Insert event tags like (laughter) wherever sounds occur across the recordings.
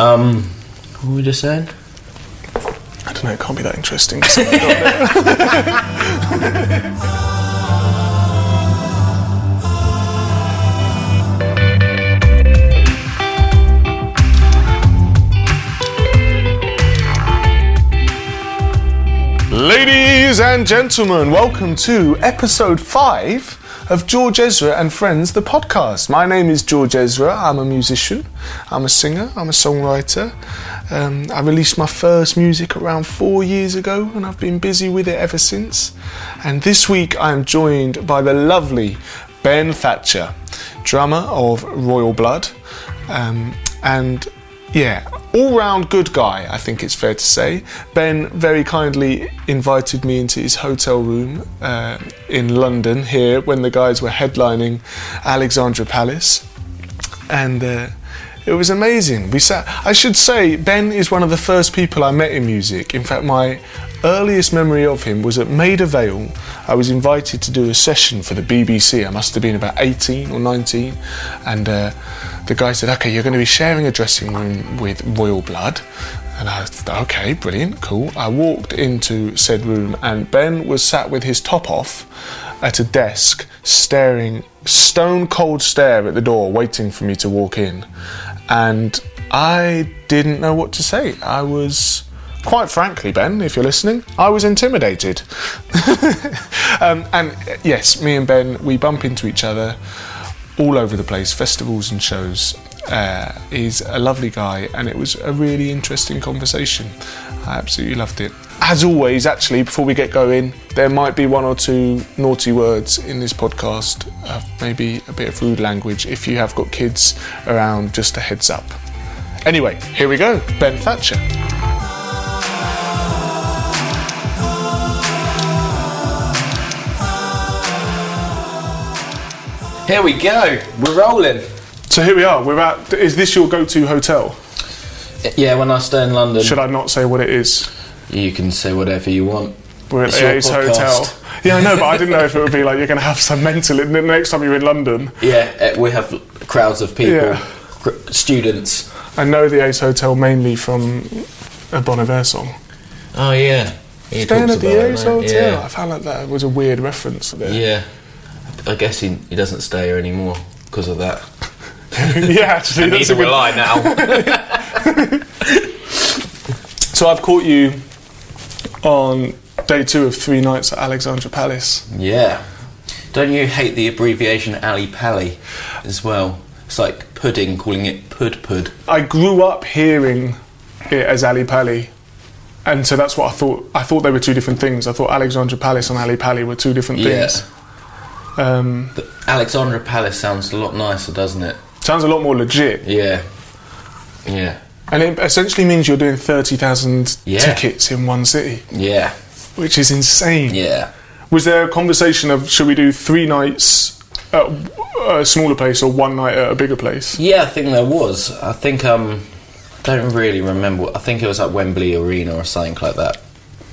Um, what were we just saying? I don't know, it can't be that interesting. Ladies and gentlemen, welcome to episode five of George Ezra and Friends, the podcast. My name is George Ezra. I'm a musician, I'm a singer, I'm a songwriter. Um, I released my first music around four years ago, and I've been busy with it ever since. And this week I am joined by the lovely Ben Thatcher, drummer of Royal Blood, um, and yeah, all round good guy, I think it's fair to say. Ben very kindly invited me into his hotel room uh, in London here when the guys were headlining Alexandra Palace. And uh, it was amazing. We sat, I should say, Ben is one of the first people I met in music. In fact, my earliest memory of him was at Maida Vale. I was invited to do a session for the BBC. I must have been about 18 or 19. And uh, the guy said, Okay, you're going to be sharing a dressing room with Royal Blood. And I thought, okay, brilliant, cool. I walked into said room, and Ben was sat with his top off at a desk, staring stone cold stare at the door, waiting for me to walk in. And I didn't know what to say. I was quite frankly, Ben, if you're listening, I was intimidated. (laughs) um, and uh, yes, me and Ben, we bump into each other all over the place, festivals and shows. Uh, he's a lovely guy, and it was a really interesting conversation. I absolutely loved it. As always, actually, before we get going, there might be one or two naughty words in this podcast, uh, maybe a bit of rude language. If you have got kids around, just a heads up. Anyway, here we go Ben Thatcher. Here we go. We're rolling. So here we are. We're at. Is this your go-to hotel? Yeah, when I stay in London, Should I not say what it is? you can say whatever you want. We're at It's the your Ace podcast. Hotel. Yeah, I know, but I didn't know if it would be like you're going to have some mental. The next time you're in London, Yeah, uh, we have crowds of people, Yeah. cr- students. I know the Ace Hotel mainly from a Bon Iver song. Oh yeah, he Staying talks at the about it, Ace mate. Hotel. I found like that was a weird reference there. Yeah, yeah. I guess he, he doesn't stay here anymore because of that. (laughs) yeah, actually, that's a Neither good. will I now. (laughs) So I've caught you on day two of three nights at Alexandra Palace. yeah. Don't you hate the abbreviation Ally Pally as well? It's like pudding, calling it pud pud. I grew up hearing it as Ally Pally, and so that's what I thought. I thought they were two different things. I thought Alexandra Palace and Ali Pali were two different Yeah. things. Um, The Alexandra Palace sounds a lot nicer, doesn't it? sounds a lot more legit, Yeah. Yeah. and it essentially means you're doing thirty thousand Yeah. tickets in one city, Yeah. which is insane. Yeah. Was there a conversation of should we do three nights at a smaller place or one night at a bigger place? Yeah, I think there was. I think um, don't really remember. I think it was at Wembley Arena or something like that.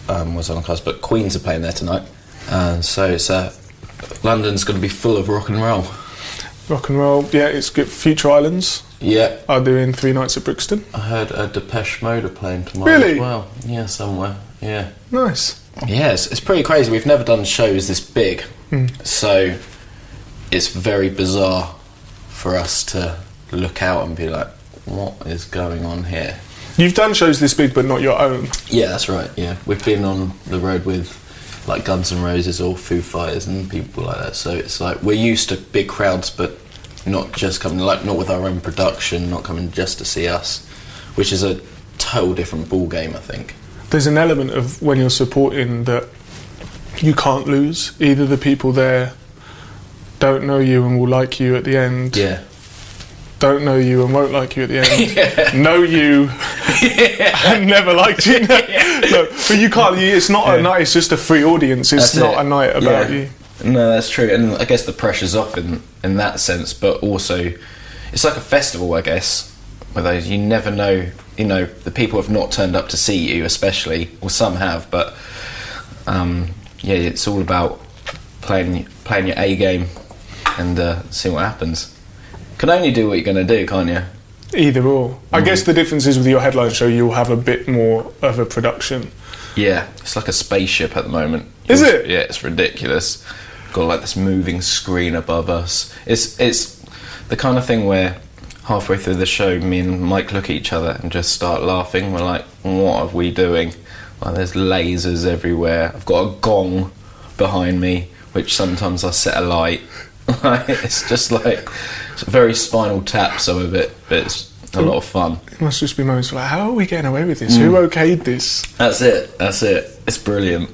Um, was on the cards, but Queens are playing there tonight, and so it's uh, London's going to be full of rock and roll. Rock and roll, yeah, it's good. Future Islands Yeah, are doing three nights at Brixton. I heard a Depeche Mode are playing tomorrow Really? as well. Yeah, somewhere. Yeah, Nice. yeah, it's, it's pretty crazy. We've never done shows this big, hmm. so it's very bizarre for us to look out and be like, "What is going on here?" You've done shows this big, but not your own. Yeah, that's right. Yeah, we've been on the road with like Guns N' Roses or Foo Fighters and people like that. So it's like we're used to big crowds, but not just coming like not with our own production, not coming just to see us, which is a total different ball game. I think. There's an element of when you're supporting that you can't lose. Either the people there don't know you and will like you at the end, Yeah. don't know you and won't like you at the end, (laughs) know you (laughs) and never liked you. (laughs) No, but you can't. You, it's not a night. It's just a free audience. It's That's not it. a night about Yeah. you. No, that's true, and I guess the pressure's off in in that sense, but also it's like a festival, I guess. Where those you never know, you know, the people have not turned up to see you, especially, or some have, but um, yeah, it's all about playing playing your A game and uh, seeing what happens. Can only do what you're going to do, can't you? Either or. I guess mm. the difference is with your headline show, you'll have a bit more of a production. Yeah, it's like a spaceship at the moment. Is It's- it? Yeah, it's ridiculous. Got like this moving screen above us. It's it's the kind of thing where halfway through the show, me and Mike look at each other and just start laughing. We're like, "What are we doing?" Like, there's lasers everywhere. I've got a gong behind me, which sometimes I set alight. (laughs) It's just like it's very Spinal Tap, some of it, but it's a lot of fun. It must just be moments like, how are we getting away with this? Who hmm. okayed this? That's it. That's it. It's brilliant.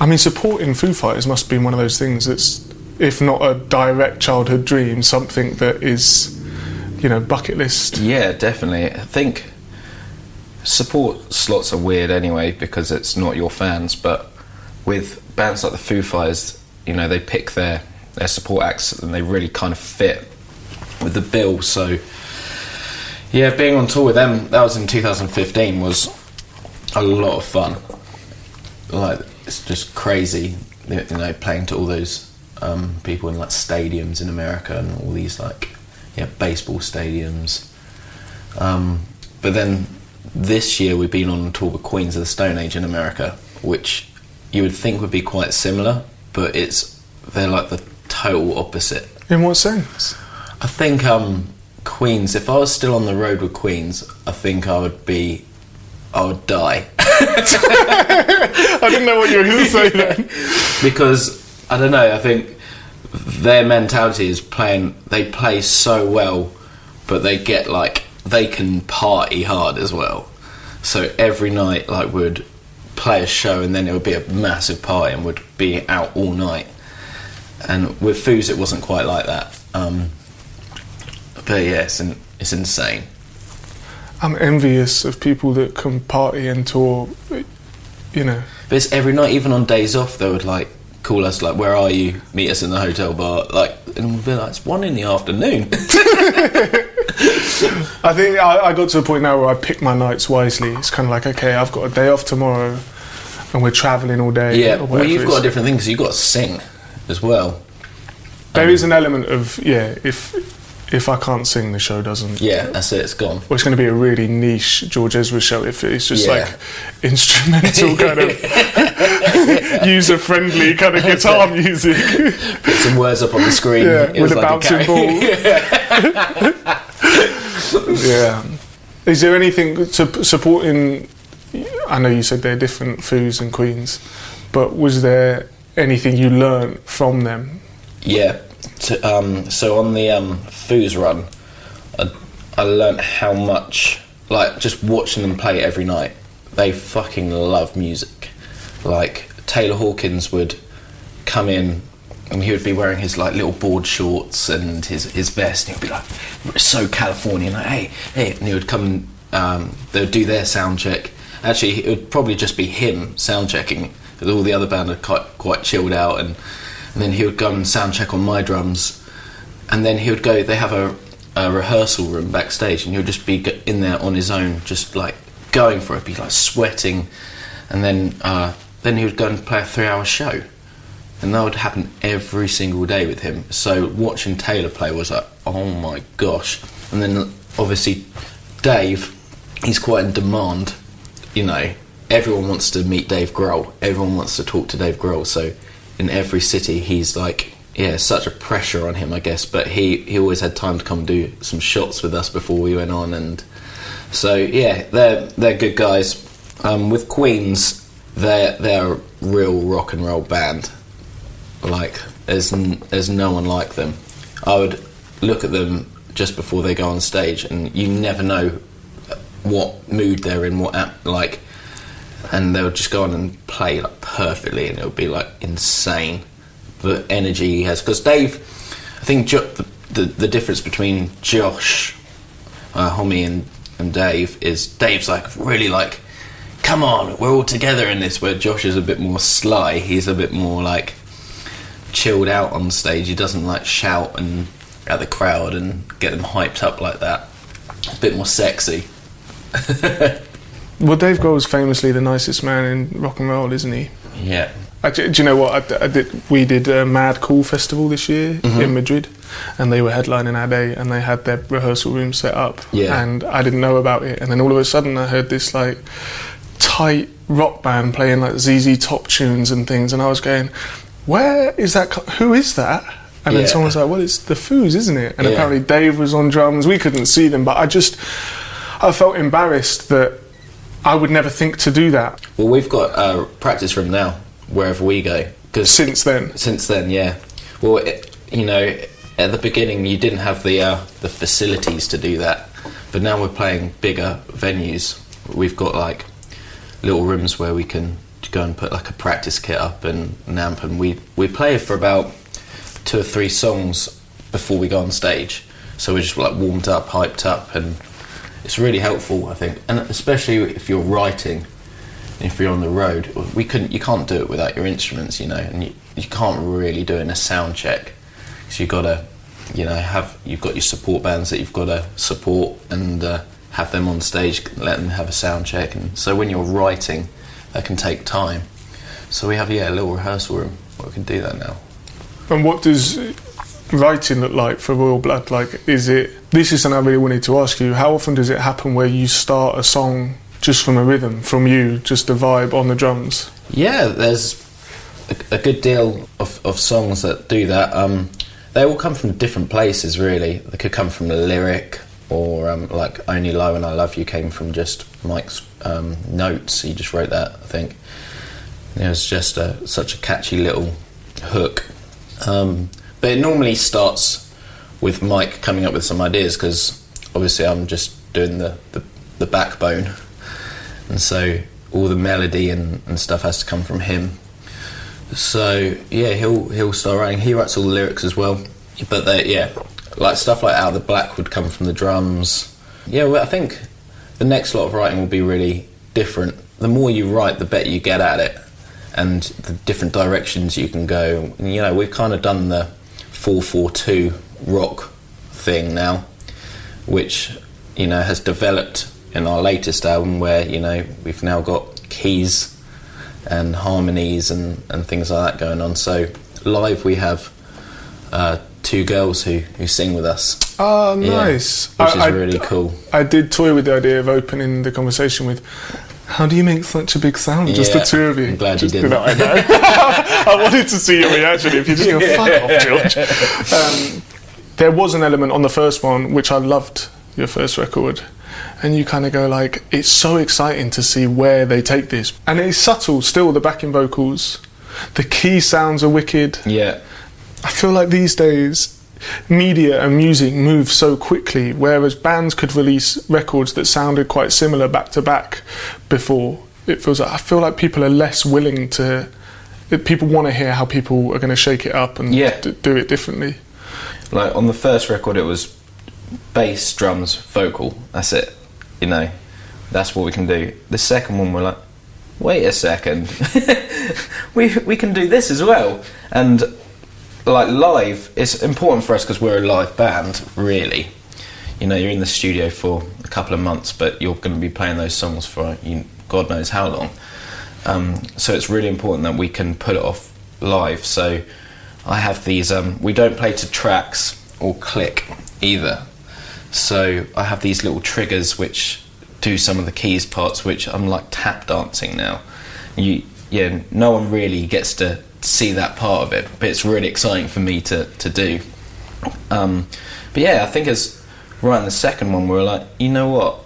I mean, supporting Foo Fighters must be one of those things that's, if not a direct childhood dream, something that is, you know, bucket list. Yeah, definitely. I think support slots are weird anyway because it's not your fans, but with bands like the Foo Fighters, you know, they pick their, their support acts and they really kind of fit with the bill. So, yeah, being on tour with them, that was in 2015, was a lot of fun. Like, it's just crazy, you know, playing to all those um, people in like stadiums in America and all these like, yeah, baseball stadiums. Um, but then this year we've been on tour with Queens of the Stone Age in America, which you would think would be quite similar, but it's they're like the total opposite. In what sense? I think um, Queens. If I was still on the road with Queens, I think I would be, I would die (laughs) I didn't know what you were going to say (laughs) then. because I don't know. I think their mentality is playing. They play so well, but they get like they can party hard as well. So every night, like, would play a show, and then it would be a massive party, and would be out all night. And with Foos, it wasn't quite like that. Um, but yeah, it's, in, it's insane. I'm envious of people that can party and tour, you know. But it's every night, even on days off, they would like call us like, "Where are you? Meet us in the hotel bar." Like, and we'd be like, "It's one in the afternoon." (laughs) I think I, I got to a point now where I pick my nights wisely. It's kind of like, okay, I've got a day off tomorrow, and we're travelling all day. yeah, well, you've got a different thing because you've got to sing as well. There um, is an element of yeah. If if I can't sing, the show doesn't. Yeah, that's it. It's gone. Well, it's going to be a really niche George Ezra show if it's just Yeah. like instrumental kind of (laughs) user friendly kind of guitar music. Put some words up on the screen. Yeah, It was with a like bouncing carry- ball. (laughs) yeah. Is there anything to supporting? I know you said they're different foos and queens, but was there anything you learn from them? Yeah. To, um, so on the um, Foos run, I, I learnt how much, like, just watching them play every night, they fucking love music. Like, Taylor Hawkins would come in and he would be wearing his, like, little board shorts and his, his vest, and he'd be like, so Californian, like, hey, hey. And he would come, um, they would do their sound check. Actually, it would probably just be him sound checking, because all the other band are quite, quite chilled out and and then he would go and sound check on my drums, and then he would go. They have a, a rehearsal room backstage, and he would just be in there on his own, just like going for it, be like sweating, and then uh, then he would go and play a three-hour show, and that would happen every single day with him. So watching Taylor play was like, oh my gosh, and then obviously Dave, he's quite in demand, you know. Everyone wants to meet Dave Grohl. Everyone wants to talk to Dave Grohl. So in every city he's like yeah such a pressure on him i guess. But he he always had time to come do some shots with us before we went on. And so yeah they're they're good guys. Um, with queens they're they're a real rock and roll band. Like there's n- there's no one like them. I would look at them just before they go on stage and you never know what mood they're in what like and they would just go on and play like perfectly, and it would be like insane the energy he has. Because Dave, I think jo- the, the the difference between Josh, uh, Homme, and and Dave is Dave's like really like, come on, we're all together in this. Where Josh is a bit more sly. He's a bit more like chilled out on stage. He doesn't like shout and at the crowd and get them hyped up like that. A bit more sexy. (laughs) Well, Dave Grohl's famously the nicest man in rock and roll, isn't he? Yeah, I, do you know what? I, I did, we did a Mad Cool Festival this year Mm-hmm. in Madrid, and they were headlining our day, and they had their rehearsal room set up. Yeah. And I didn't know about it, and then all of a sudden I heard this like tight rock band playing like ZZ Top tunes and things, and I was going, "Where is that? co- Who is that?" And then someone was like, "Well, it's the Foos, isn't it?" And Yeah. apparently Dave was on drums. We couldn't see them, but I just I felt embarrassed that I would never think to do that. Well, we've got a practice room now wherever we go. Because Since then, since then, yeah. Well, it, you know, at the beginning you didn't have the uh, the facilities to do that, but now we're playing bigger venues. We've got like little rooms where we can go and put like a practice kit up and an amp, and we we play for about two or three songs before we go on stage. So we're just like warmed up, hyped up, and it's really helpful, I think, and especially if you're writing if you're on the road, we couldn't. You can't do it without your instruments, you know, and you, you can't really do it in a sound check. So you've got to, you know, have you've got your support bands that you've got to support and uh, have them on stage, let them have a sound check, and so when you're writing, that can take time. So we have yeah a little rehearsal room where we can do that now. And what does writing look like for Royal Blood? Like, is it? This is something I really wanted to ask you. How often does it happen where you start a song just from a rhythm, from you, just a vibe on the drums? Yeah, there's a, a good deal of, of songs that do that. Um, they all come from different places, really. They could come from a lyric, or um, like "Only Lie When I Love You" came from just Mike's um, notes. He just wrote that, I think. It was just a, such a catchy little hook. Um, but it normally starts with Mike coming up with some ideas because obviously I'm just doing the, the, the backbone and so all the melody and, and stuff has to come from him. So yeah, he'll he'll start writing. He writes all the lyrics as well, but they yeah, like stuff like Out of the Black would come from the drums. Yeah, well, I think the next lot of writing will be really different. The more you write, the better you get at it, and the different directions you can go. And, you know, we've kind of done the four four two rock thing now, which you know has developed in our latest album where you know we've now got keys and harmonies and, and things like that going on so live we have uh, two girls who, who sing with us Oh, Yeah, nice. which I- is I- really cool I did toy with the idea of opening the conversation with. How do you make such a big sound? Just the two of you. I'm glad you Just- didn't. know, I, know. I wanted to see your reaction if you just go fuck off, (laughs) George. Um, there was an element on the first one which I loved. Your first record, and you kind of go like, it's so exciting to see where they take this, and it's subtle still. The backing vocals, the key sounds are wicked. yeah I feel like these days media and music move so quickly, whereas bands could release records that sounded quite similar back to back before. It feels like I feel like people are less willing to. People want to hear how people are going to shake it up and Yeah. d- do it differently. like on the first record it was bass drums vocal that's it you know that's what we can do the second one we're like wait a second (laughs) we we can do this as well and like live it's important for us because we're a live band really. You know you're in the studio for a couple of months but you're going to be playing those songs for you, god knows how long. Um, so it's really important that we can put it off live. So i have these um, we don't play to tracks or click either. So i have these little triggers which do some of the keys parts which i'm like tap dancing now. You yeah no one really gets to see that part of it but it's really exciting for me to, to do um, but yeah, I think as right in the second one, we were like, you know what?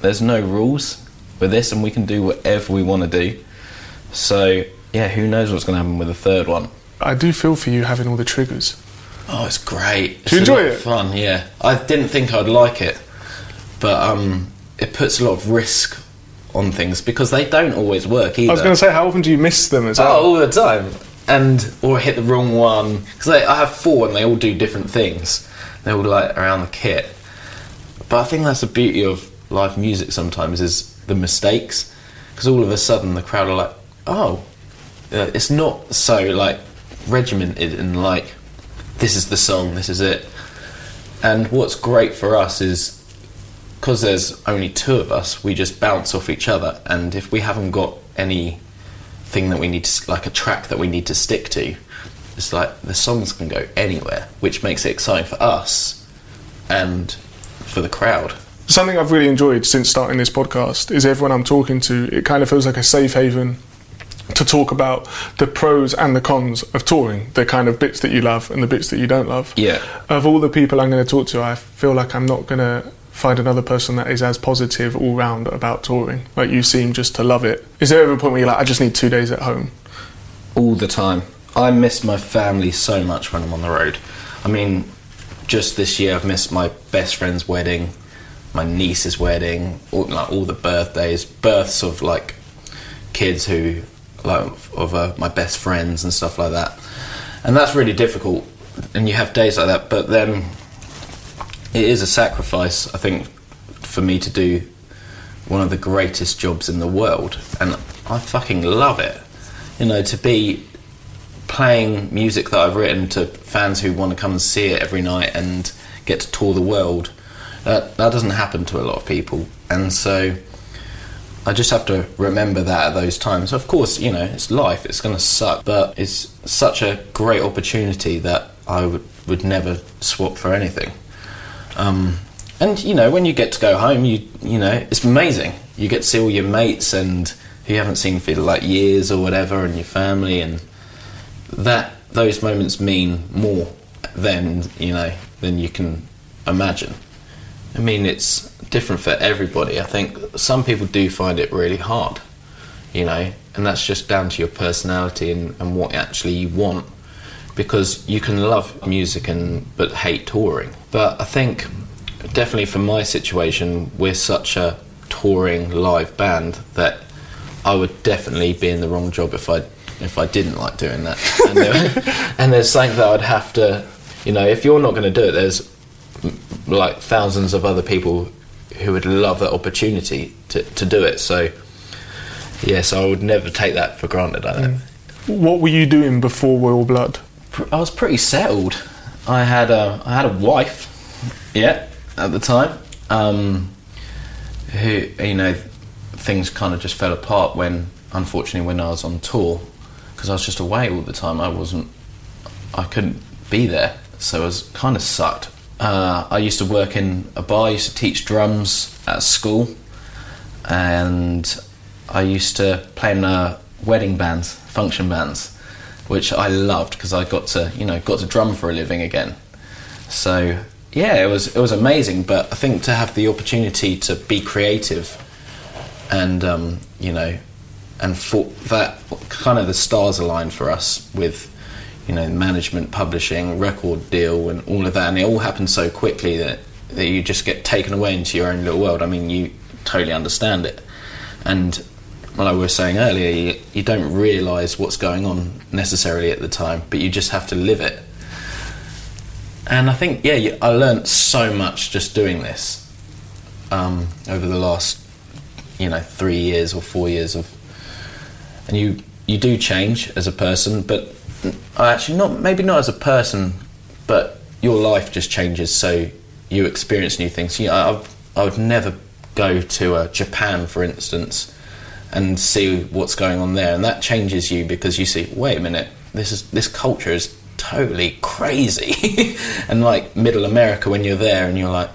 There's no rules with this, and we can do whatever we want to do. So yeah, who knows what's going to happen with the third one? I do feel for you having all the triggers. Oh, it's great. Do you enjoy it? Fun, yeah. I didn't think I'd like it, but um, it puts a lot of risk on things because they don't always work either. I was going to say, how often do you miss them as Oh, well? all the time. And or hit the wrong one because I have four and they all do different things. They're all like around the kit. But I think that's the beauty of live music. Sometimes is the mistakes because all of a sudden the crowd are like, oh, uh, it's not so like regimented and like this is the song, this is it. And what's great for us is because there's only two of us, we just bounce off each other. And if we haven't got any thing that we need to like a track that we need to stick to. It's like the songs can go anywhere, which makes it exciting for us and for the crowd. Something I've really enjoyed since starting this podcast is everyone I'm talking to, it kind of feels like a safe haven to talk about the pros and the cons of touring, the kind of bits that you love and the bits that you don't love. Yeah. Of all the people I'm going to talk to, I feel like I'm not going to find another person that is as positive all round about touring. Like you seem just to love it. Is there ever a point where you're like, I just need two days at home? all the time. I miss my family so much when I'm on the road. I mean, just this year I've missed my best friend's wedding, my niece's wedding, all, like all the birthdays, births of like kids who like of uh, my best friends and stuff like that. And that's really difficult. And you have days like that, but then it is a sacrifice. I think for me to do one of the greatest jobs in the world, and I fucking love it. You know, to be playing music that I've written to fans who want to come and see it every night and get to tour the world. That that doesn't happen to a lot of people, and so I just have to remember that at those times. Of course, you know it's life; it's going to suck, but it's such a great opportunity that I would would never swap for anything. Um, and you know, when you get to go home, you you know it's amazing. You get to see all your mates and who you haven't seen for like years or whatever, and your family, and that those moments mean more than you know than you can imagine. I mean, it's different for everybody. I think some people do find it really hard, you know, and that's just down to your personality and, and what actually you want. Because you can love music and but hate touring. But I think definitely for my situation, we're such a touring live band that I would definitely be in the wrong job if I if I didn't like doing that. And, there, (laughs) and there's something that I'd have to, you know, if you're not going to do it, there's like thousands of other people who would love that opportunity to, to do it. So, yes, I would never take that for granted. I don't. What were you doing before Royal Blood? I was pretty settled. I had a I had a wife, yeah, at the time. Um, who you know, things kind of just fell apart when, unfortunately, when I was on tour, because I was just away all the time. I wasn't, I couldn't be there, so it was kind of sucked. Uh, I used to work in a bar. I used to teach drums at school, and I used to play in uh, wedding bands, function bands, which I loved because I got to, you know, got to drum for a living again. So yeah, it was it was amazing. But I think to have the opportunity to be creative, and um, you know, and for that kind of the stars aligned for us with, you know, management, publishing, record deal, and all of that, and it all happened so quickly that that you just get taken away into your own little world. I mean, you totally understand it, and like we were saying earlier, you, you don't realise what's going on necessarily at the time, but you just have to live it. And I think, yeah, you, I learnt so much just doing this um, over the last, you know, three years or four years of, and you you do change as a person, but actually not maybe not as a person, but your life just changes, so you experience new things. You know, I, I would never go to uh, Japan, for instance, and see what's going on there, and that changes you because you see, wait a minute, this is this culture is totally crazy, (laughs) and like Middle America when you're there, and you're like,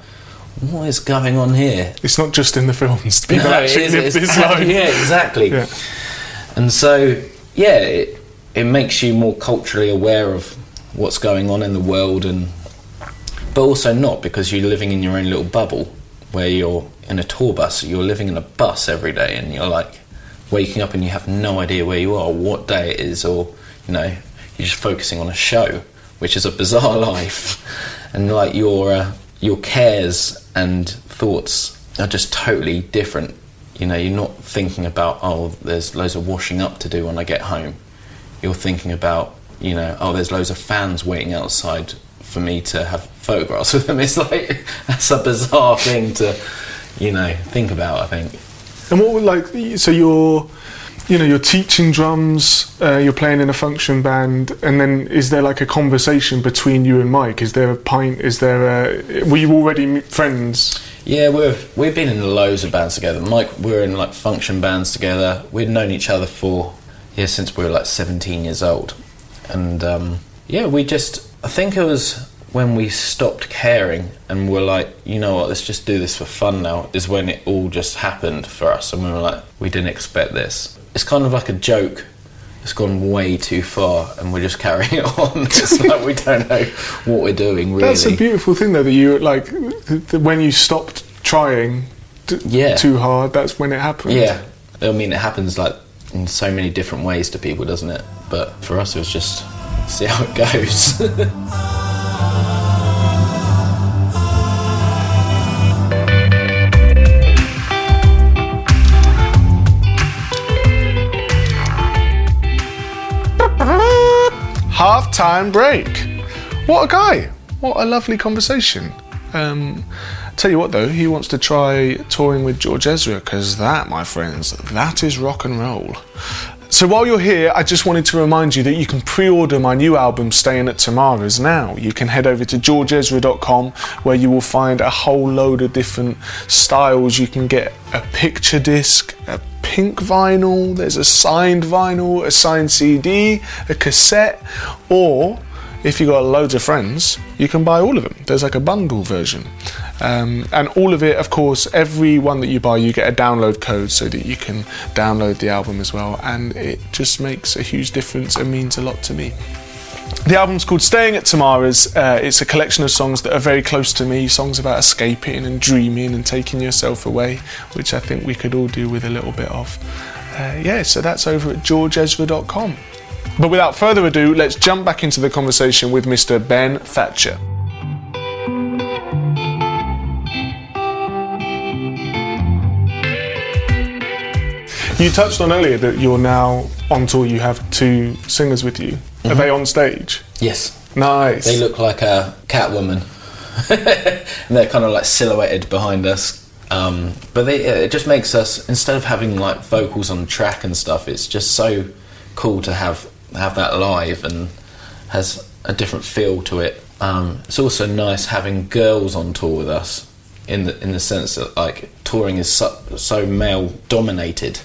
what is going on here? It's not just in the films. (laughs) People No, actually is- live it's- this (laughs) life. Yeah, exactly. Yeah. And so, yeah, it, it makes you more culturally aware of what's going on in the world, and but also not because you're living in your own little bubble where you're in a tour bus. You're living in a bus every day, and you're like waking up and you have no idea where you are, what day it is, or you know, you're just focusing on a show, which is a bizarre (laughs) life, and like your uh, your cares and thoughts are just totally different. You know, you're not thinking about oh, there's loads of washing up to do when I get home. You're thinking about you know, oh, there's loads of fans waiting outside for me to have photographs (laughs) with them. It's like (laughs) that's a bizarre thing to, you know, think about. I think. And what would like so you're you know you're teaching drums, uh, you're playing in a function band, and then is there like a conversation between you and Mike? Is there a pint? Is there a were you already friends? Yeah, we've we've been in loads of bands together. Mike, we were in like function bands together. We'd known each other for yeah since we were like 17 years old, and um, yeah, we just I think it was when we stopped caring and were like, you know what, let's just do this for fun now. Is when it all just happened for us, and we were like, we didn't expect this. It's kind of like a joke. It's gone way too far, and we're just (laughs) carrying it on. It's like we don't know what we're doing. Really, That's a beautiful thing, though, that you like th- th- when you stopped trying t- Yeah. too hard. That's when it happened. Yeah, I mean, it happens like in so many different ways to people, doesn't it? But for us, it was just see how it goes. (laughs) Half time break. What a guy. What a lovely conversation. Um, tell you what though, he wants to try touring with George Ezra because that, my friends, that is rock and roll. So while you're here, I just wanted to remind you that you can pre-order my new album Staying at Tamara's now. You can head over to georgeezra.com where you will find a whole load of different styles. You can get a picture disc, a pink vinyl, there's a signed vinyl, a signed CD, a cassette, or if you've got loads of friends, you can buy all of them. There's like a bundle version. Um, and all of it, of course, every one that you buy, you get a download code so that you can download the album as well. And it just makes a huge difference and means a lot to me. The album's called Staying at Tamara's. Uh, it's a collection of songs that are very close to me, songs about escaping and dreaming and taking yourself away, which I think we could all do with a little bit of. Uh, yeah, so that's over at georgeezra.com. But without further ado, let's jump back into the conversation with Mr. Ben Thatcher. You touched on earlier that you're now on tour, you have two singers with you. Are they on stage? yes, Nice. they look like a Catwoman, (laughs) and they're kind of like silhouetted behind us. Um, but they, it just makes us instead of having like vocals on track and stuff, it's just so cool to have have that live and has a different feel to it. Um, it's also nice having girls on tour with us in the in the sense that like touring is so, so male dominated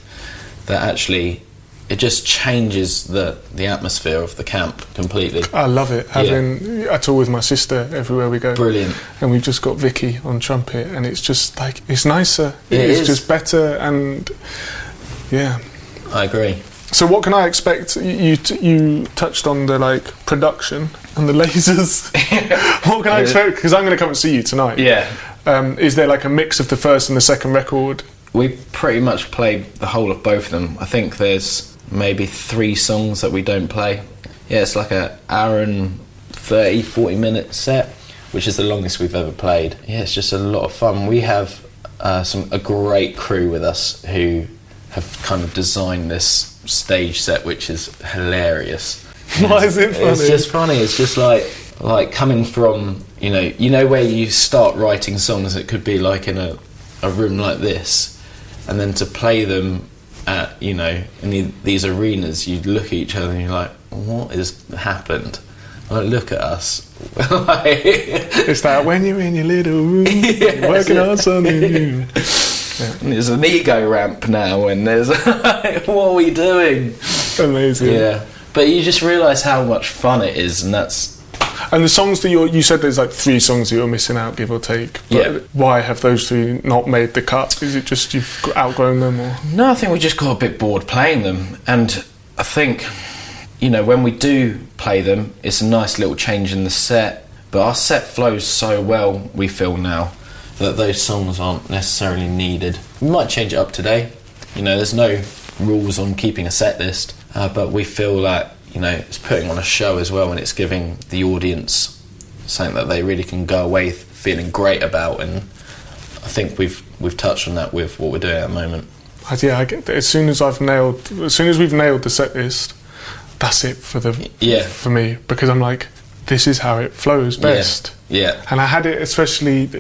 that actually it just changes the the atmosphere of the camp completely. I love it. Having I tour with my sister everywhere we go. Brilliant. And we've just got Vicky on trumpet, and it's just like it's nicer. It it's is. just better, and yeah. I agree. So what can I expect? You you, t- you touched on the like production and the lasers. (laughs) what can I expect? Because I'm going to come and see you tonight. Yeah. Um, is there like a mix of the first and the second record? We pretty much play the whole of both of them. I think there's maybe three songs that we don't play. Yeah, it's like a hour and 30, 40 minute set, which is the longest we've ever played. Yeah, it's just a lot of fun. We have uh, some a great crew with us who have kind of designed this stage set, which is hilarious. (laughs) Why is it funny? It's just funny. It's just like like coming from you know you know where you start writing songs. It could be like in a a room like this, and then to play them at you know in these arenas, you look at each other and you're like, what has happened? Like, look at us. (laughs) Like- It's that when you're in your little room, (laughs) you're working on something new. (laughs) there's an ego ramp now, and there's what are we doing? Amazing. Yeah, but you just realise how much fun it is, and that's And the songs that you're, you said there's like three songs that you're missing out, give or take. But Yeah. Why have those three not made the cut? Is it just you've outgrown them, or No, I think we just got a bit bored playing them, and I think, you know, when we do play them, it's a nice little change in the set. But our set flows so well, we feel now, that those songs aren't necessarily needed. We might change it up today. You know, there's no rules on keeping a set list, uh, but we feel like you know it's putting on a show as well, and it's giving the audience something that they really can go away feeling great about. And I think we've we've touched on that with what we're doing at the moment. Yeah, I get that. As soon as I've nailed, as soon as we've nailed the set list, that's it for the Yeah. for me because I'm like, this is how it flows best. Yeah. And I had it especially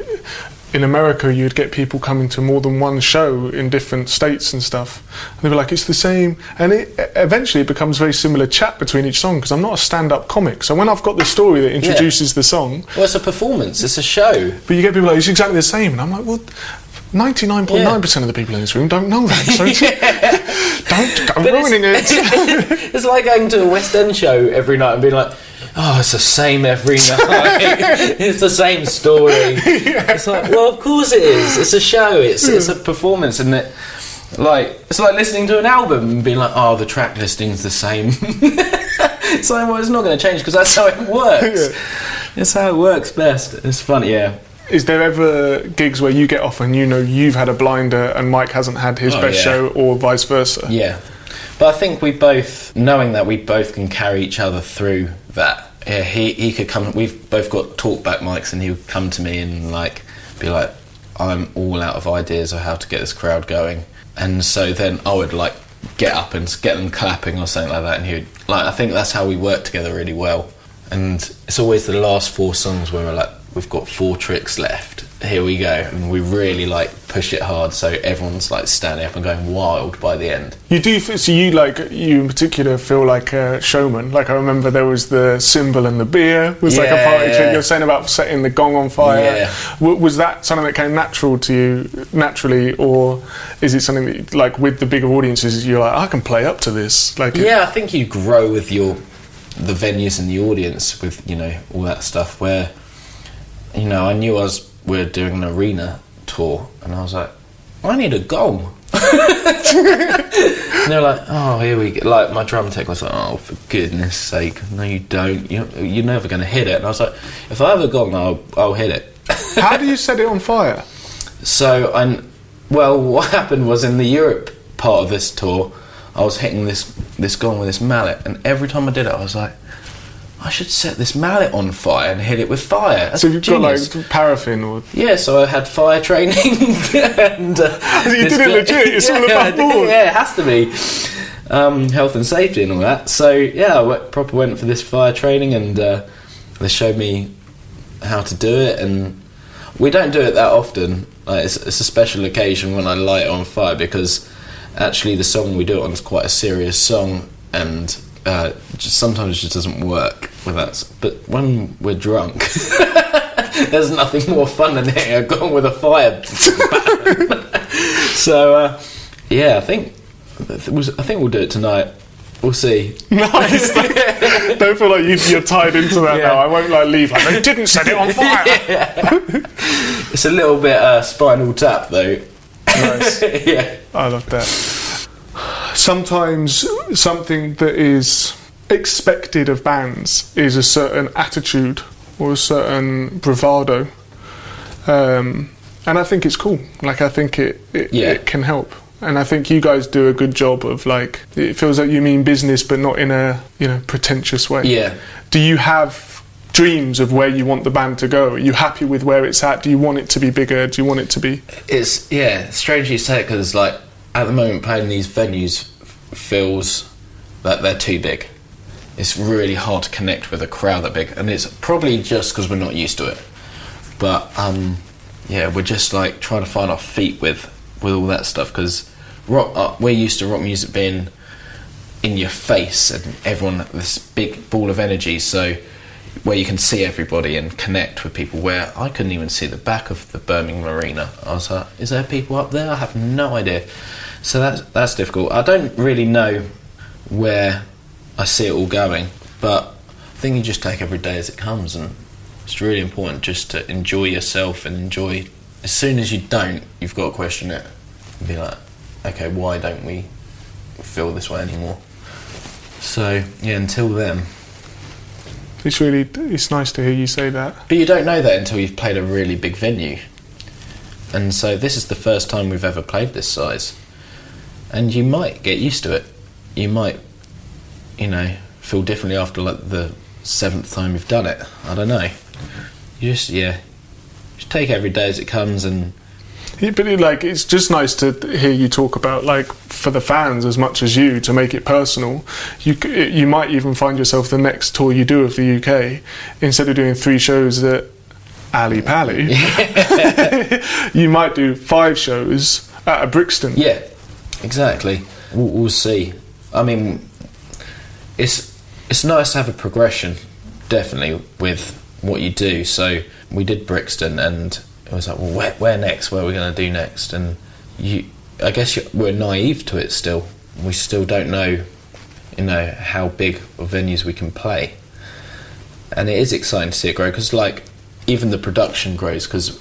in America. You'd get people coming to more than one show in different states and stuff. And they were like, it's the same. And it eventually it becomes very similar chat between each song because I'm not a stand-up comic. So when I've got the story that introduces the song, Well, it's a performance. It's a show. but you get people like, it's exactly the same. And I'm like, well, 99.9% of the people in this room don't know that. So (laughs) (laughs) don't go But it's- it. (laughs) It's like going to a West End show every night and being like, oh, it's the same every (laughs) night. it's the same story. It's like, well, of course it is. It's a show. It's it's a performance, and it like it's like listening to an album and being like, oh, the track listing's the same. (laughs) it's like, well, it's not going to change because that's how it works. It's how it works best. It's funny, yeah. Is there ever gigs where you get off and you know you've had a blinder and Mike hasn't had his Oh, best yeah. show, or vice versa? Yeah, but I think we both, knowing that we both can carry each other through that. Yeah, he he could come. We've both got talkback mics, and he would come to me and like be like, "I'm all out of ideas of how to get this crowd going," and so then I would like get up and get them clapping or something like that, and he would like. I think that's how we work together really well, and it's always the last four songs where we're like, "We've got four tricks left." Here we go, and we really like push it hard, so everyone's like standing up and going wild by the end. You do. So you like you in particular feel like a showman. Like I remember there was the cymbal and the beer was like a Yeah, party trick. yeah. You're saying about setting the gong on fire. Yeah. W- was that something that came natural to you naturally, or is it something that like with the bigger audiences you're like I can play up to this? Like Yeah, I think you grow with your the venues and the audience with you know all that stuff. Where you know I knew I was we are doing an arena tour, and I was like, I need a gong. (laughs) and they're like, oh, here we go. Like my drum tech was like, oh, for goodness sake, no, you don't. You you're never going to hit it. And I was like, if I have a gong, I'll I'll hit it. how do you set it on fire? So I, well, (laughs) what happened was in the Europe part of this tour, I was hitting this this gong with this mallet, and every time I did it, I was like, I should set this mallet on fire and hit it with fire. That's So you've genius. got like paraffin or Yeah, so I had fire training, (laughs) and uh, You did it legit, it's all (laughs) yeah, above board. Yeah, it has to be um, health and safety and all that. So yeah, I went, proper went for this fire training, and uh, they showed me how to do it. And we don't do it that often. Like, it's, it's a special occasion when I light it on fire because actually the song we do it on is quite a serious song, and uh, just sometimes it just doesn't work with us. But when we're drunk. (laughs) There's nothing more fun than hitting a gong with a fire. (laughs) (laughs) so uh, yeah, I think I think we'll do it tonight. We'll see. nice. Don't feel like you, you're tied into that Yeah. now. I won't like leave like they didn't set it on fire. It's a little bit uh, spinal tap though. Nice. yeah. I love that. Sometimes something that is expected of bands is a certain attitude or a certain bravado. Um, and I think it's cool. Like I think it it, Yeah. it can help. And I think you guys do a good job of like it feels like you mean business but not in a, you know, pretentious way. Yeah. Do you have dreams of where you want the band to go? Are you happy with where it's at? Do you want it to be bigger? Do you want it to be It's yeah, strange you say it because like at the moment playing these venues feels that they're too big. It's really hard to connect with a crowd that big, and it's probably just because we're not used to it. But um, yeah, we're just like trying to find our feet with with all that stuff because rock. Uh, we're used to rock music being in your face and everyone this big ball of energy. So where you can see everybody and connect with people. Where I couldn't even see the back of the Birmingham Arena. I was like, is there people up there? I have no idea. So that's that's difficult. I don't really know where I see it all going, but I think you just take every day as it comes, and it's really important just to enjoy yourself and enjoy. As soon as you don't, you've got to question it and be like, okay, why don't we feel this way anymore? So yeah, until then. it's really it's nice to hear you say that. But you don't know that until you've played a really big venue. And so this is the first time we've ever played this size. And you might get used to it. You might, you know, feel differently after like the seventh time you've done it. I don't know. You just, yeah, just take every day as it comes and Yeah, But it, like, it's just nice to hear you talk about like for the fans as much as you to make it personal. You you might even find yourself the next tour you do of the UK instead of doing three shows at Ally Pally. (laughs) (laughs) you might do five shows at a Brixton. Yeah, exactly. We'll, we'll see. I mean, it's it's nice to have a progression, definitely with what you do. So we did Brixton, and it was like, well, where, where next? Where are we going to do next? And you, I guess we're naive to it still. We still don't know, you know, how big of venues we can play. And it is exciting to see it grow because, like, even the production grows because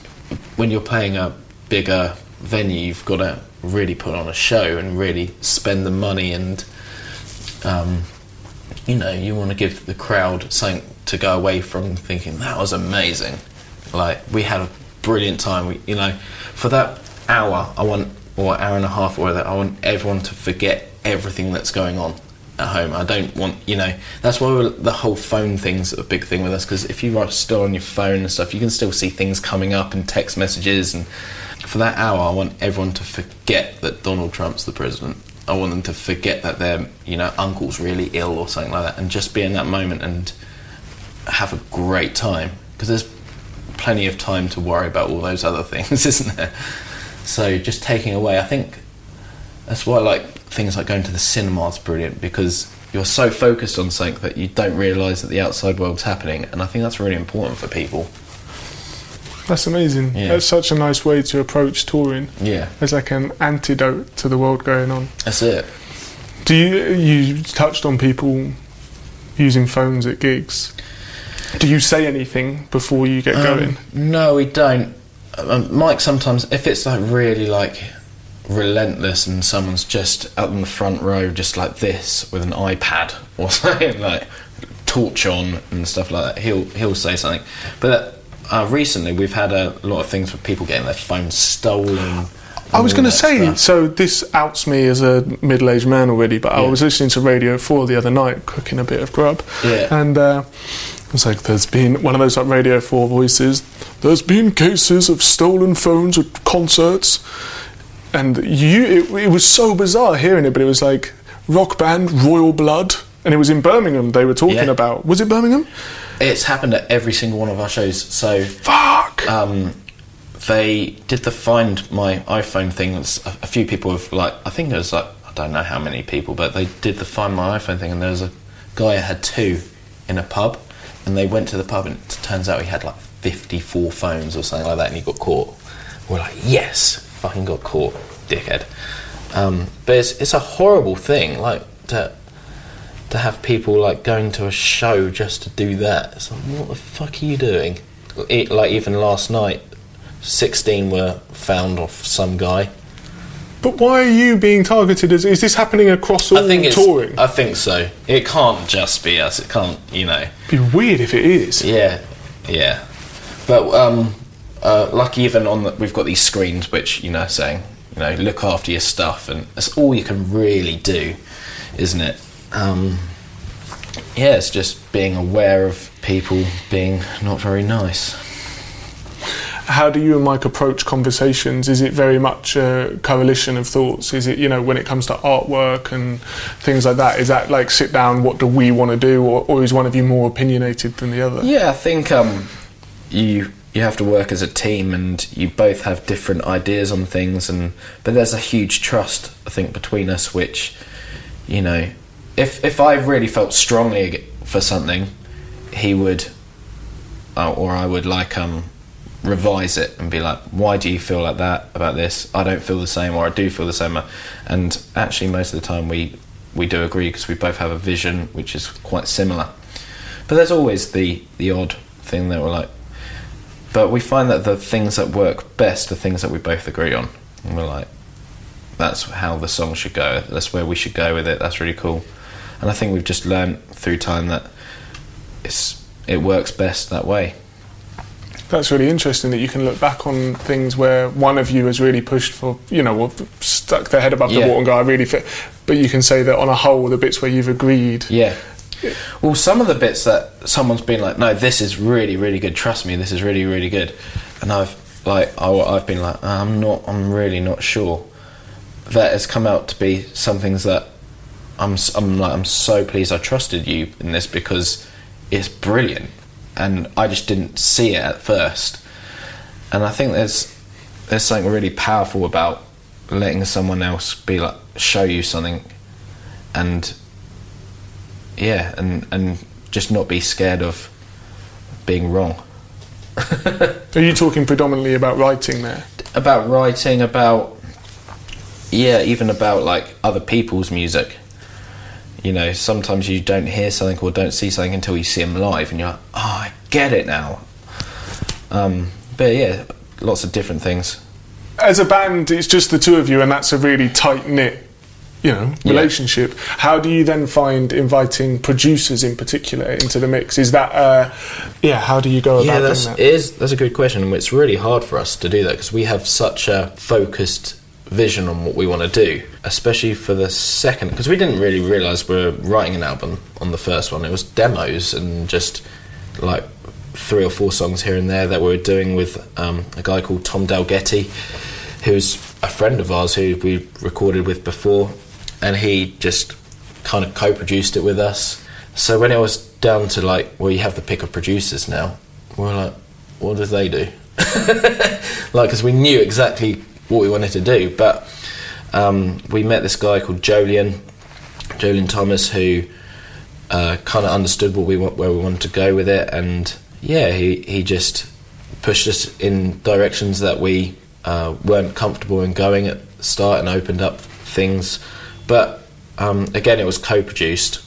when you're playing a bigger venue, you've got to really put on a show and really spend the money and, um, you know, you want to give the crowd something to go away from thinking that was amazing. Like we had a brilliant time. We, you know, for that hour, I want or hour and a half or whatever, I want everyone to forget everything that's going on at home. I don't want, you know, that's why the whole phone thing's a big thing with us because if you are still on your phone and stuff, you can still see things coming up and text messages. And for that hour, I want everyone to forget that Donald Trump's the president. I want them to forget that their, you know, uncle's really ill or something like that, and just be in that moment and have a great time because there's plenty of time to worry about all those other (laughs) things, isn't there? So just taking away, I think that's why like things like going to the cinema is brilliant because you're so focused on something that you don't realise that the outside world's happening, and I think that's really important for people. That's amazing. Yeah. That's such a nice way to approach touring. Yeah, It's like an antidote to the world going on. that's it. Do you you touched on people using phones at gigs? Do you say anything before you get going? Um, no, we don't. Um, Mike sometimes, if it's like really like relentless and someone's just out in the front row, just like this with an iPad (laughs) or something like torch on and stuff like that, he'll he'll say something. But uh, recently, we've had a lot of things with people getting their phones stolen. I was going to say, stuff. so this outs me as a middle-aged man already, but I was listening to Radio 4 the other night, cooking a bit of grub, Yeah. and uh, it was like, there's been, one of those like Radio 4 voices, there's been cases of stolen phones at concerts, and you, it, it was so bizarre hearing it, but it was like, rock band Royal Blood, and it was in Birmingham they were talking Yeah. about. Was it Birmingham? It's happened at every single one of our shows. So Fuck! um, they did the find my iPhone thing. A, a few people have like, I think it was like, I don't know how many people, but they did the find my iPhone thing, and there was a guy who had two in a pub, and they went to the pub, and it turns out he had like 54 phones or something like that, and he got caught. We're like, yes, fucking got caught, dickhead. Um, but it's, it's a horrible thing, like to to have people like going to a show just to do that. It's like, what the fuck are you doing? It, like even last night, sixteen were found off some guy. but why are you being targeted? As, is this happening across all I think touring? I think so. It can't just be us. It can't. You know. It'd be weird if it is. Yeah, yeah. But um, uh, like even on the, we've got these screens which you know saying you know look after your stuff, and that's all you can really do, isn't it? Um, yeah, it's just being aware of people being not very nice. How do you and Mike approach conversations? Is it very much a coalition of thoughts? Is it, you know, when it comes to artwork and things like that, is that like sit down, what do we want to do, or, or is one of you more opinionated than the other? Yeah, I think um, you you have to work as a team, and you both have different ideas on things, and but there's a huge trust I think between us, which you know, if if I really felt strongly for something, he would, uh, or I would like um revise it and be like, why do you feel like that about this? I don't feel the same, or I do feel the same, and actually most of the time we we do agree because we both have a vision which is quite similar. But there's always the the odd thing that we're like. But we find that the things that work best are things that we both agree on, and we're like, that's how the song should go. That's where we should go with it. That's really cool. And I think we've just learned through time that it's it works best that way. That's really interesting that you can look back on things where one of you has really pushed for, you know, or stuck their head above the water and go, I really fit. But you can say that on a whole, the bits where you've agreed. Yeah. Well, some of the bits that someone's been like, no, this is really, really good. Trust me, this is really, really good. And I've like, I, I've been like, I'm not, I'm really not sure. That has come out to be some things that I'm, I'm like, I'm so pleased I trusted you in this because it's brilliant, and I just didn't see it at first. And I think there's there's something really powerful about letting someone else be like show you something, and yeah, and and just not be scared of being wrong. Are you talking predominantly about writing there? about writing, about yeah, even about like other people's music. You know, sometimes you don't hear something or don't see something until you see them live, and you're like, oh, I get it now. Um, but yeah, lots of different things. As a band, it's just the two of you, and that's a really tight knit, you know, Yeah. relationship. How do you then find inviting producers in particular into the mix? Is that, uh, yeah, how do you go Yeah, about that's that? is that's a good question. It's really hard for us to do that because we have such a focused vision on what we want to do, especially for the second. Because we didn't really realize we are writing an album on the first one. It was demos and just like three or four songs here and there that we were doing with um, a guy called Tom Dalgety, who's a friend of ours who we recorded with before, and he just kind of co-produced it with us. So when it was down to like, well, you have the pick of producers now, we were like, what do they do? (laughs) like, because we knew exactly what we wanted to do, but um, we met this guy called Jolyon, Jolyon Thomas, who uh, kind of understood what we want, where we wanted to go with it, and yeah, he he just pushed us in directions that we uh, weren't comfortable in going at the start, and opened up things. But um, again, it was co-produced,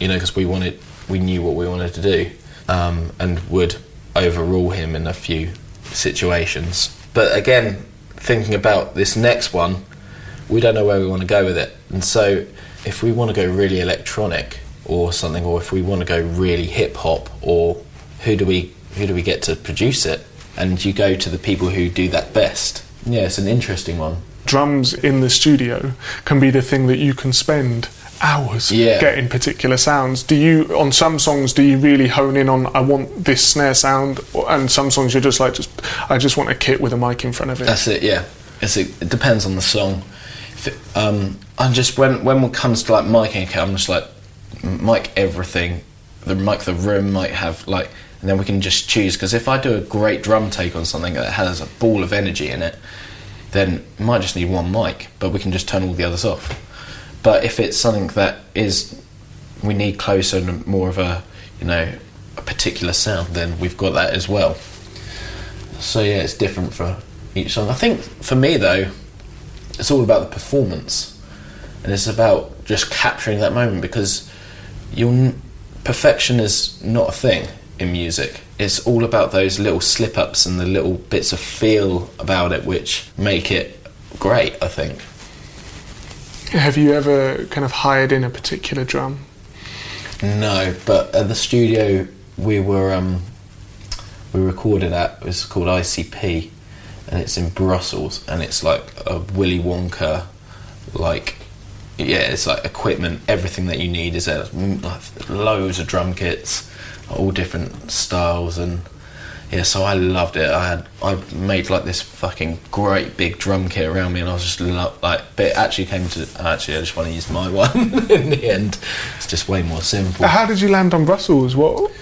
you know, because we wanted, we knew what we wanted to do, um, and would overrule him in a few situations. But again, thinking about this next one, we don't know where we want to go with it. And so, if we want to go really electronic or something, or if we want to go really hip hop, or who do we who do we get to produce it? And you go to the people who do that best. Yeah, it's an interesting one. Drums in the studio can be the thing that you can spend hours Yeah. getting particular sounds. Do you, on some songs, do you really hone in on, I want this snare sound, and some songs you're just like, just I just want a kit with a mic in front of it? That's it. Yeah, it's a, it depends on the song. If it, um, and just when when it comes to like miking, okay, I'm just like mic everything. The mic the room might have like, and then we can just choose. Because if I do a great drum take on something that has a ball of energy in it, then might just need one mic, but we can just turn all the others off. But if it's something that is we need closer and more of a you know a particular sound, then we've got that as well. So yeah, it's different for each song. I think for me though, it's all about the performance, and it's about just capturing that moment because you'll perfection is not a thing in music. It's all about those little slip ups and the little bits of feel about it which make it great. I think. Have you ever kind of hired in a particular drum? No, but at the studio we were um, we recorded at it's called ICP, and it's in Brussels, and it's like a Willy Wonka, like yeah, it's like equipment. Everything that you need is there. Like, Loads of drum kits, all different styles, and yeah. So I loved it. I had I made like this fucking great big drum kit around me, and I was just lo- like. But it actually came to actually I just want to use my (laughs) one in the end. It's just way more simple. How did you land on Brussels? What?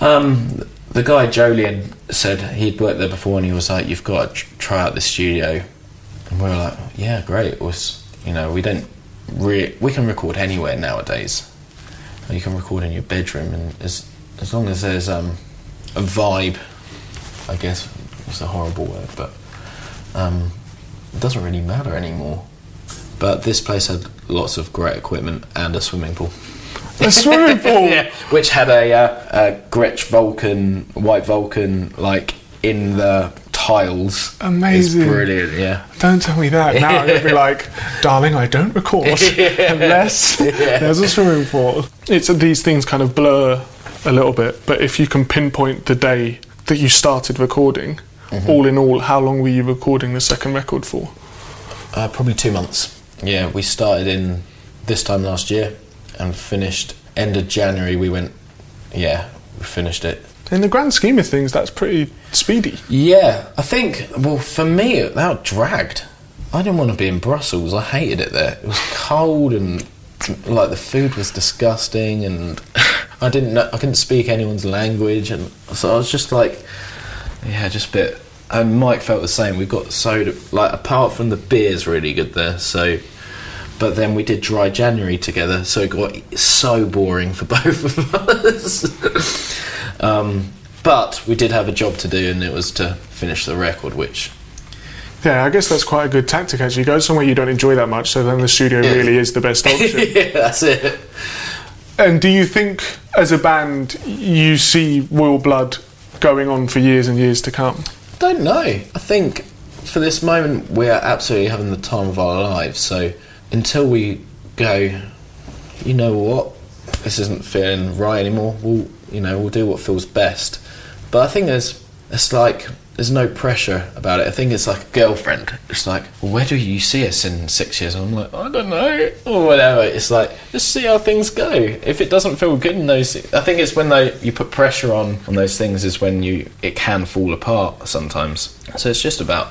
Um, the guy Jolyon said he'd worked there before, and he was like, "You've got to try out the studio." And we were like, "Yeah, great." It was you know we don't re- we can record anywhere nowadays. You can record in your bedroom, and as as long as there's um, a vibe, I guess it's a horrible word, but um, it doesn't really matter anymore. But this place had lots of great equipment and a swimming pool. A swimming pool? (laughs) yeah, which had a, uh, a Gretsch Vulcan, white Vulcan, like in the tiles. Amazing. It's brilliant, yeah. Don't tell me that. Now I'm going to be (laughs) like, darling, I don't record (laughs) unless there's a swimming pool. It's these things kind of blur a little bit, but if you can pinpoint the day that you started recording, all in all, how long were you recording the second record for? Uh, probably two months. Yeah, we started in this time last year and finished end of January. We went, yeah, we finished it. In the grand scheme of things, that's pretty speedy. Yeah, I think, well, for me, that dragged. I didn't want to be in Brussels. I hated it there. It was cold and like the food was disgusting, and I didn't know I couldn't speak anyone's language, and so I was just like, yeah, just a bit. And Mike felt the same. We got so like apart from the beer's really good there, so. But then we did dry January together, so it got so boring for (laughs) both of us. (laughs) um, but we did have a job to do, and it was to finish the record, which Yeah, I guess that's quite a good tactic actually. You go somewhere you don't enjoy that much, so then the studio Yeah. really is the best (laughs) option. yeah, that's it. and do you think, as a band, you see Royal Blood going on for years and years to come? Don't know. I think for this moment we're absolutely having the time of our lives. So until we go, you know what, this isn't feeling right anymore. We'll, you know, we'll do what feels best. But I think there's, it's like there's no pressure about it. I think it's like a girlfriend. It's like, well, where do you see us in six years? And I'm like, I don't know, or whatever. It's like just see how things go. If it doesn't feel good in those, I think it's when they you put pressure on on those things is when you it can fall apart sometimes. So it's just about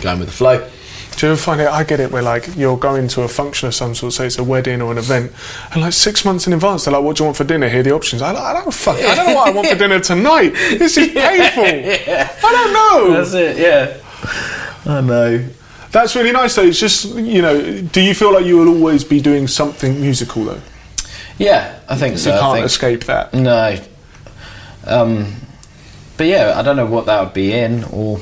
going with the flow. Do you ever find it? I get it where like you're going to a function of some sort, say it's a wedding or an event, and like six months in advance, they're like, "What do you want for dinner?" Here are the options. I, I don't fuck. I don't know what I want for dinner tonight. This is (laughs) painful. I don't know. That's it. Yeah, I know. That's really nice though. It's just you know, do you feel like you will always be doing something musical though? Yeah, I think so. you can't think, escape that. No. Um, but yeah, I don't know what that would be in. Or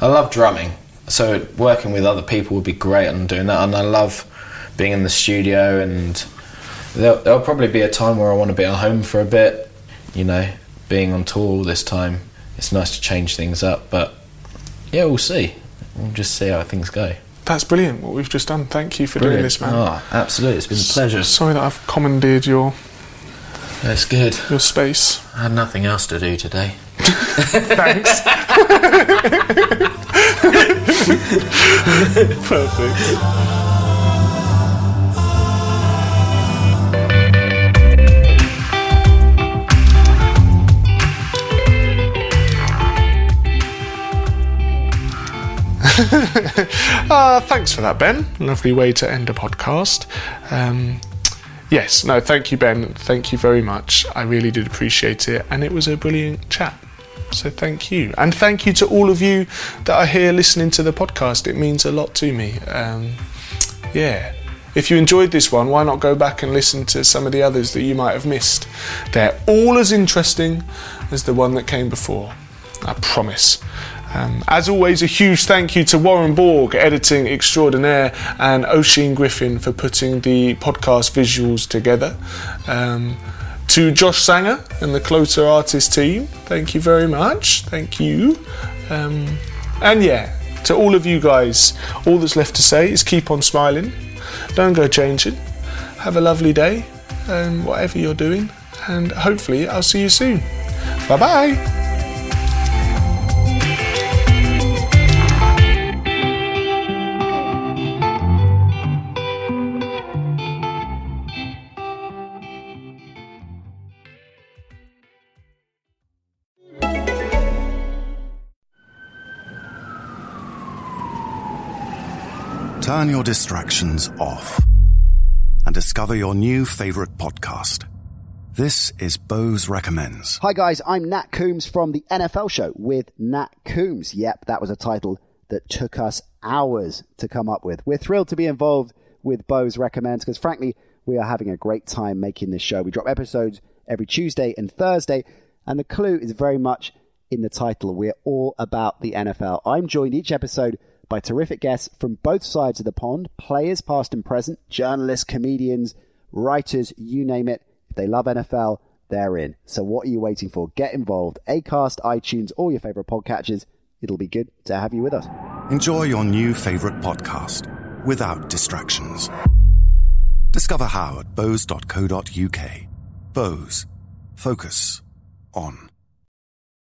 I love drumming, so working with other people would be great on doing that. And I love being in the studio. And there'll, there'll probably be a time where I want to be at home for a bit. You know, being on tour all this time, it's nice to change things up. But yeah, we'll see. We'll just see how things go. That's brilliant. What we've just done. Thank you for doing this, man. Oh, absolutely. It's been a pleasure. Sorry that I've commandeered your That's good. your space. I had nothing else to do today. Thanks. (laughs) Perfect. (laughs) uh, thanks for that, Ben. Lovely way to end a podcast. Um, yes, no, thank you, Ben. Thank you very much. I really did appreciate it, and it was a brilliant chat. So thank you, and thank you to all of you that are here listening to the podcast. It means a lot to me. Um, yeah. If you enjoyed this one, why not go back and listen to some of the others that you might have missed? They're all as interesting as the one that came before. I promise. Um, as always, a huge thank you to Warren Borg, editing extraordinaire, and Oisin Griffin for putting the podcast visuals together. Um, to Josh Sanger and the Closer Artist team, thank you very much. Thank you. Um, and yeah, to all of you guys, all that's left to say is keep on smiling. Don't go changing. Have a lovely day, and whatever you're doing. And hopefully, I'll see you soon. Bye bye. Turn your distractions off and discover your new favorite podcast. This is Bose Recommends. Hi guys, I'm Nat Coombs from the NFL show with Nat Coombs. Yep, that was a title that took us hours to come up with. We're thrilled to be involved with Bose Recommends because frankly, we are having a great time making this show. We drop episodes every Tuesday and Thursday, and the clue is very much in the title. We're all about the NFL. I'm joined each episode by terrific guests from both sides of the pond players, past and present, journalists, comedians, writers, you name it. If they love NFL, they're in. So what are you waiting for? Get involved. Acast, iTunes, all your favorite podcatchers. It'll be good to have you with us. Enjoy your new favorite podcast without distractions. Discover how at bose.co.uk. Bose. Focus on.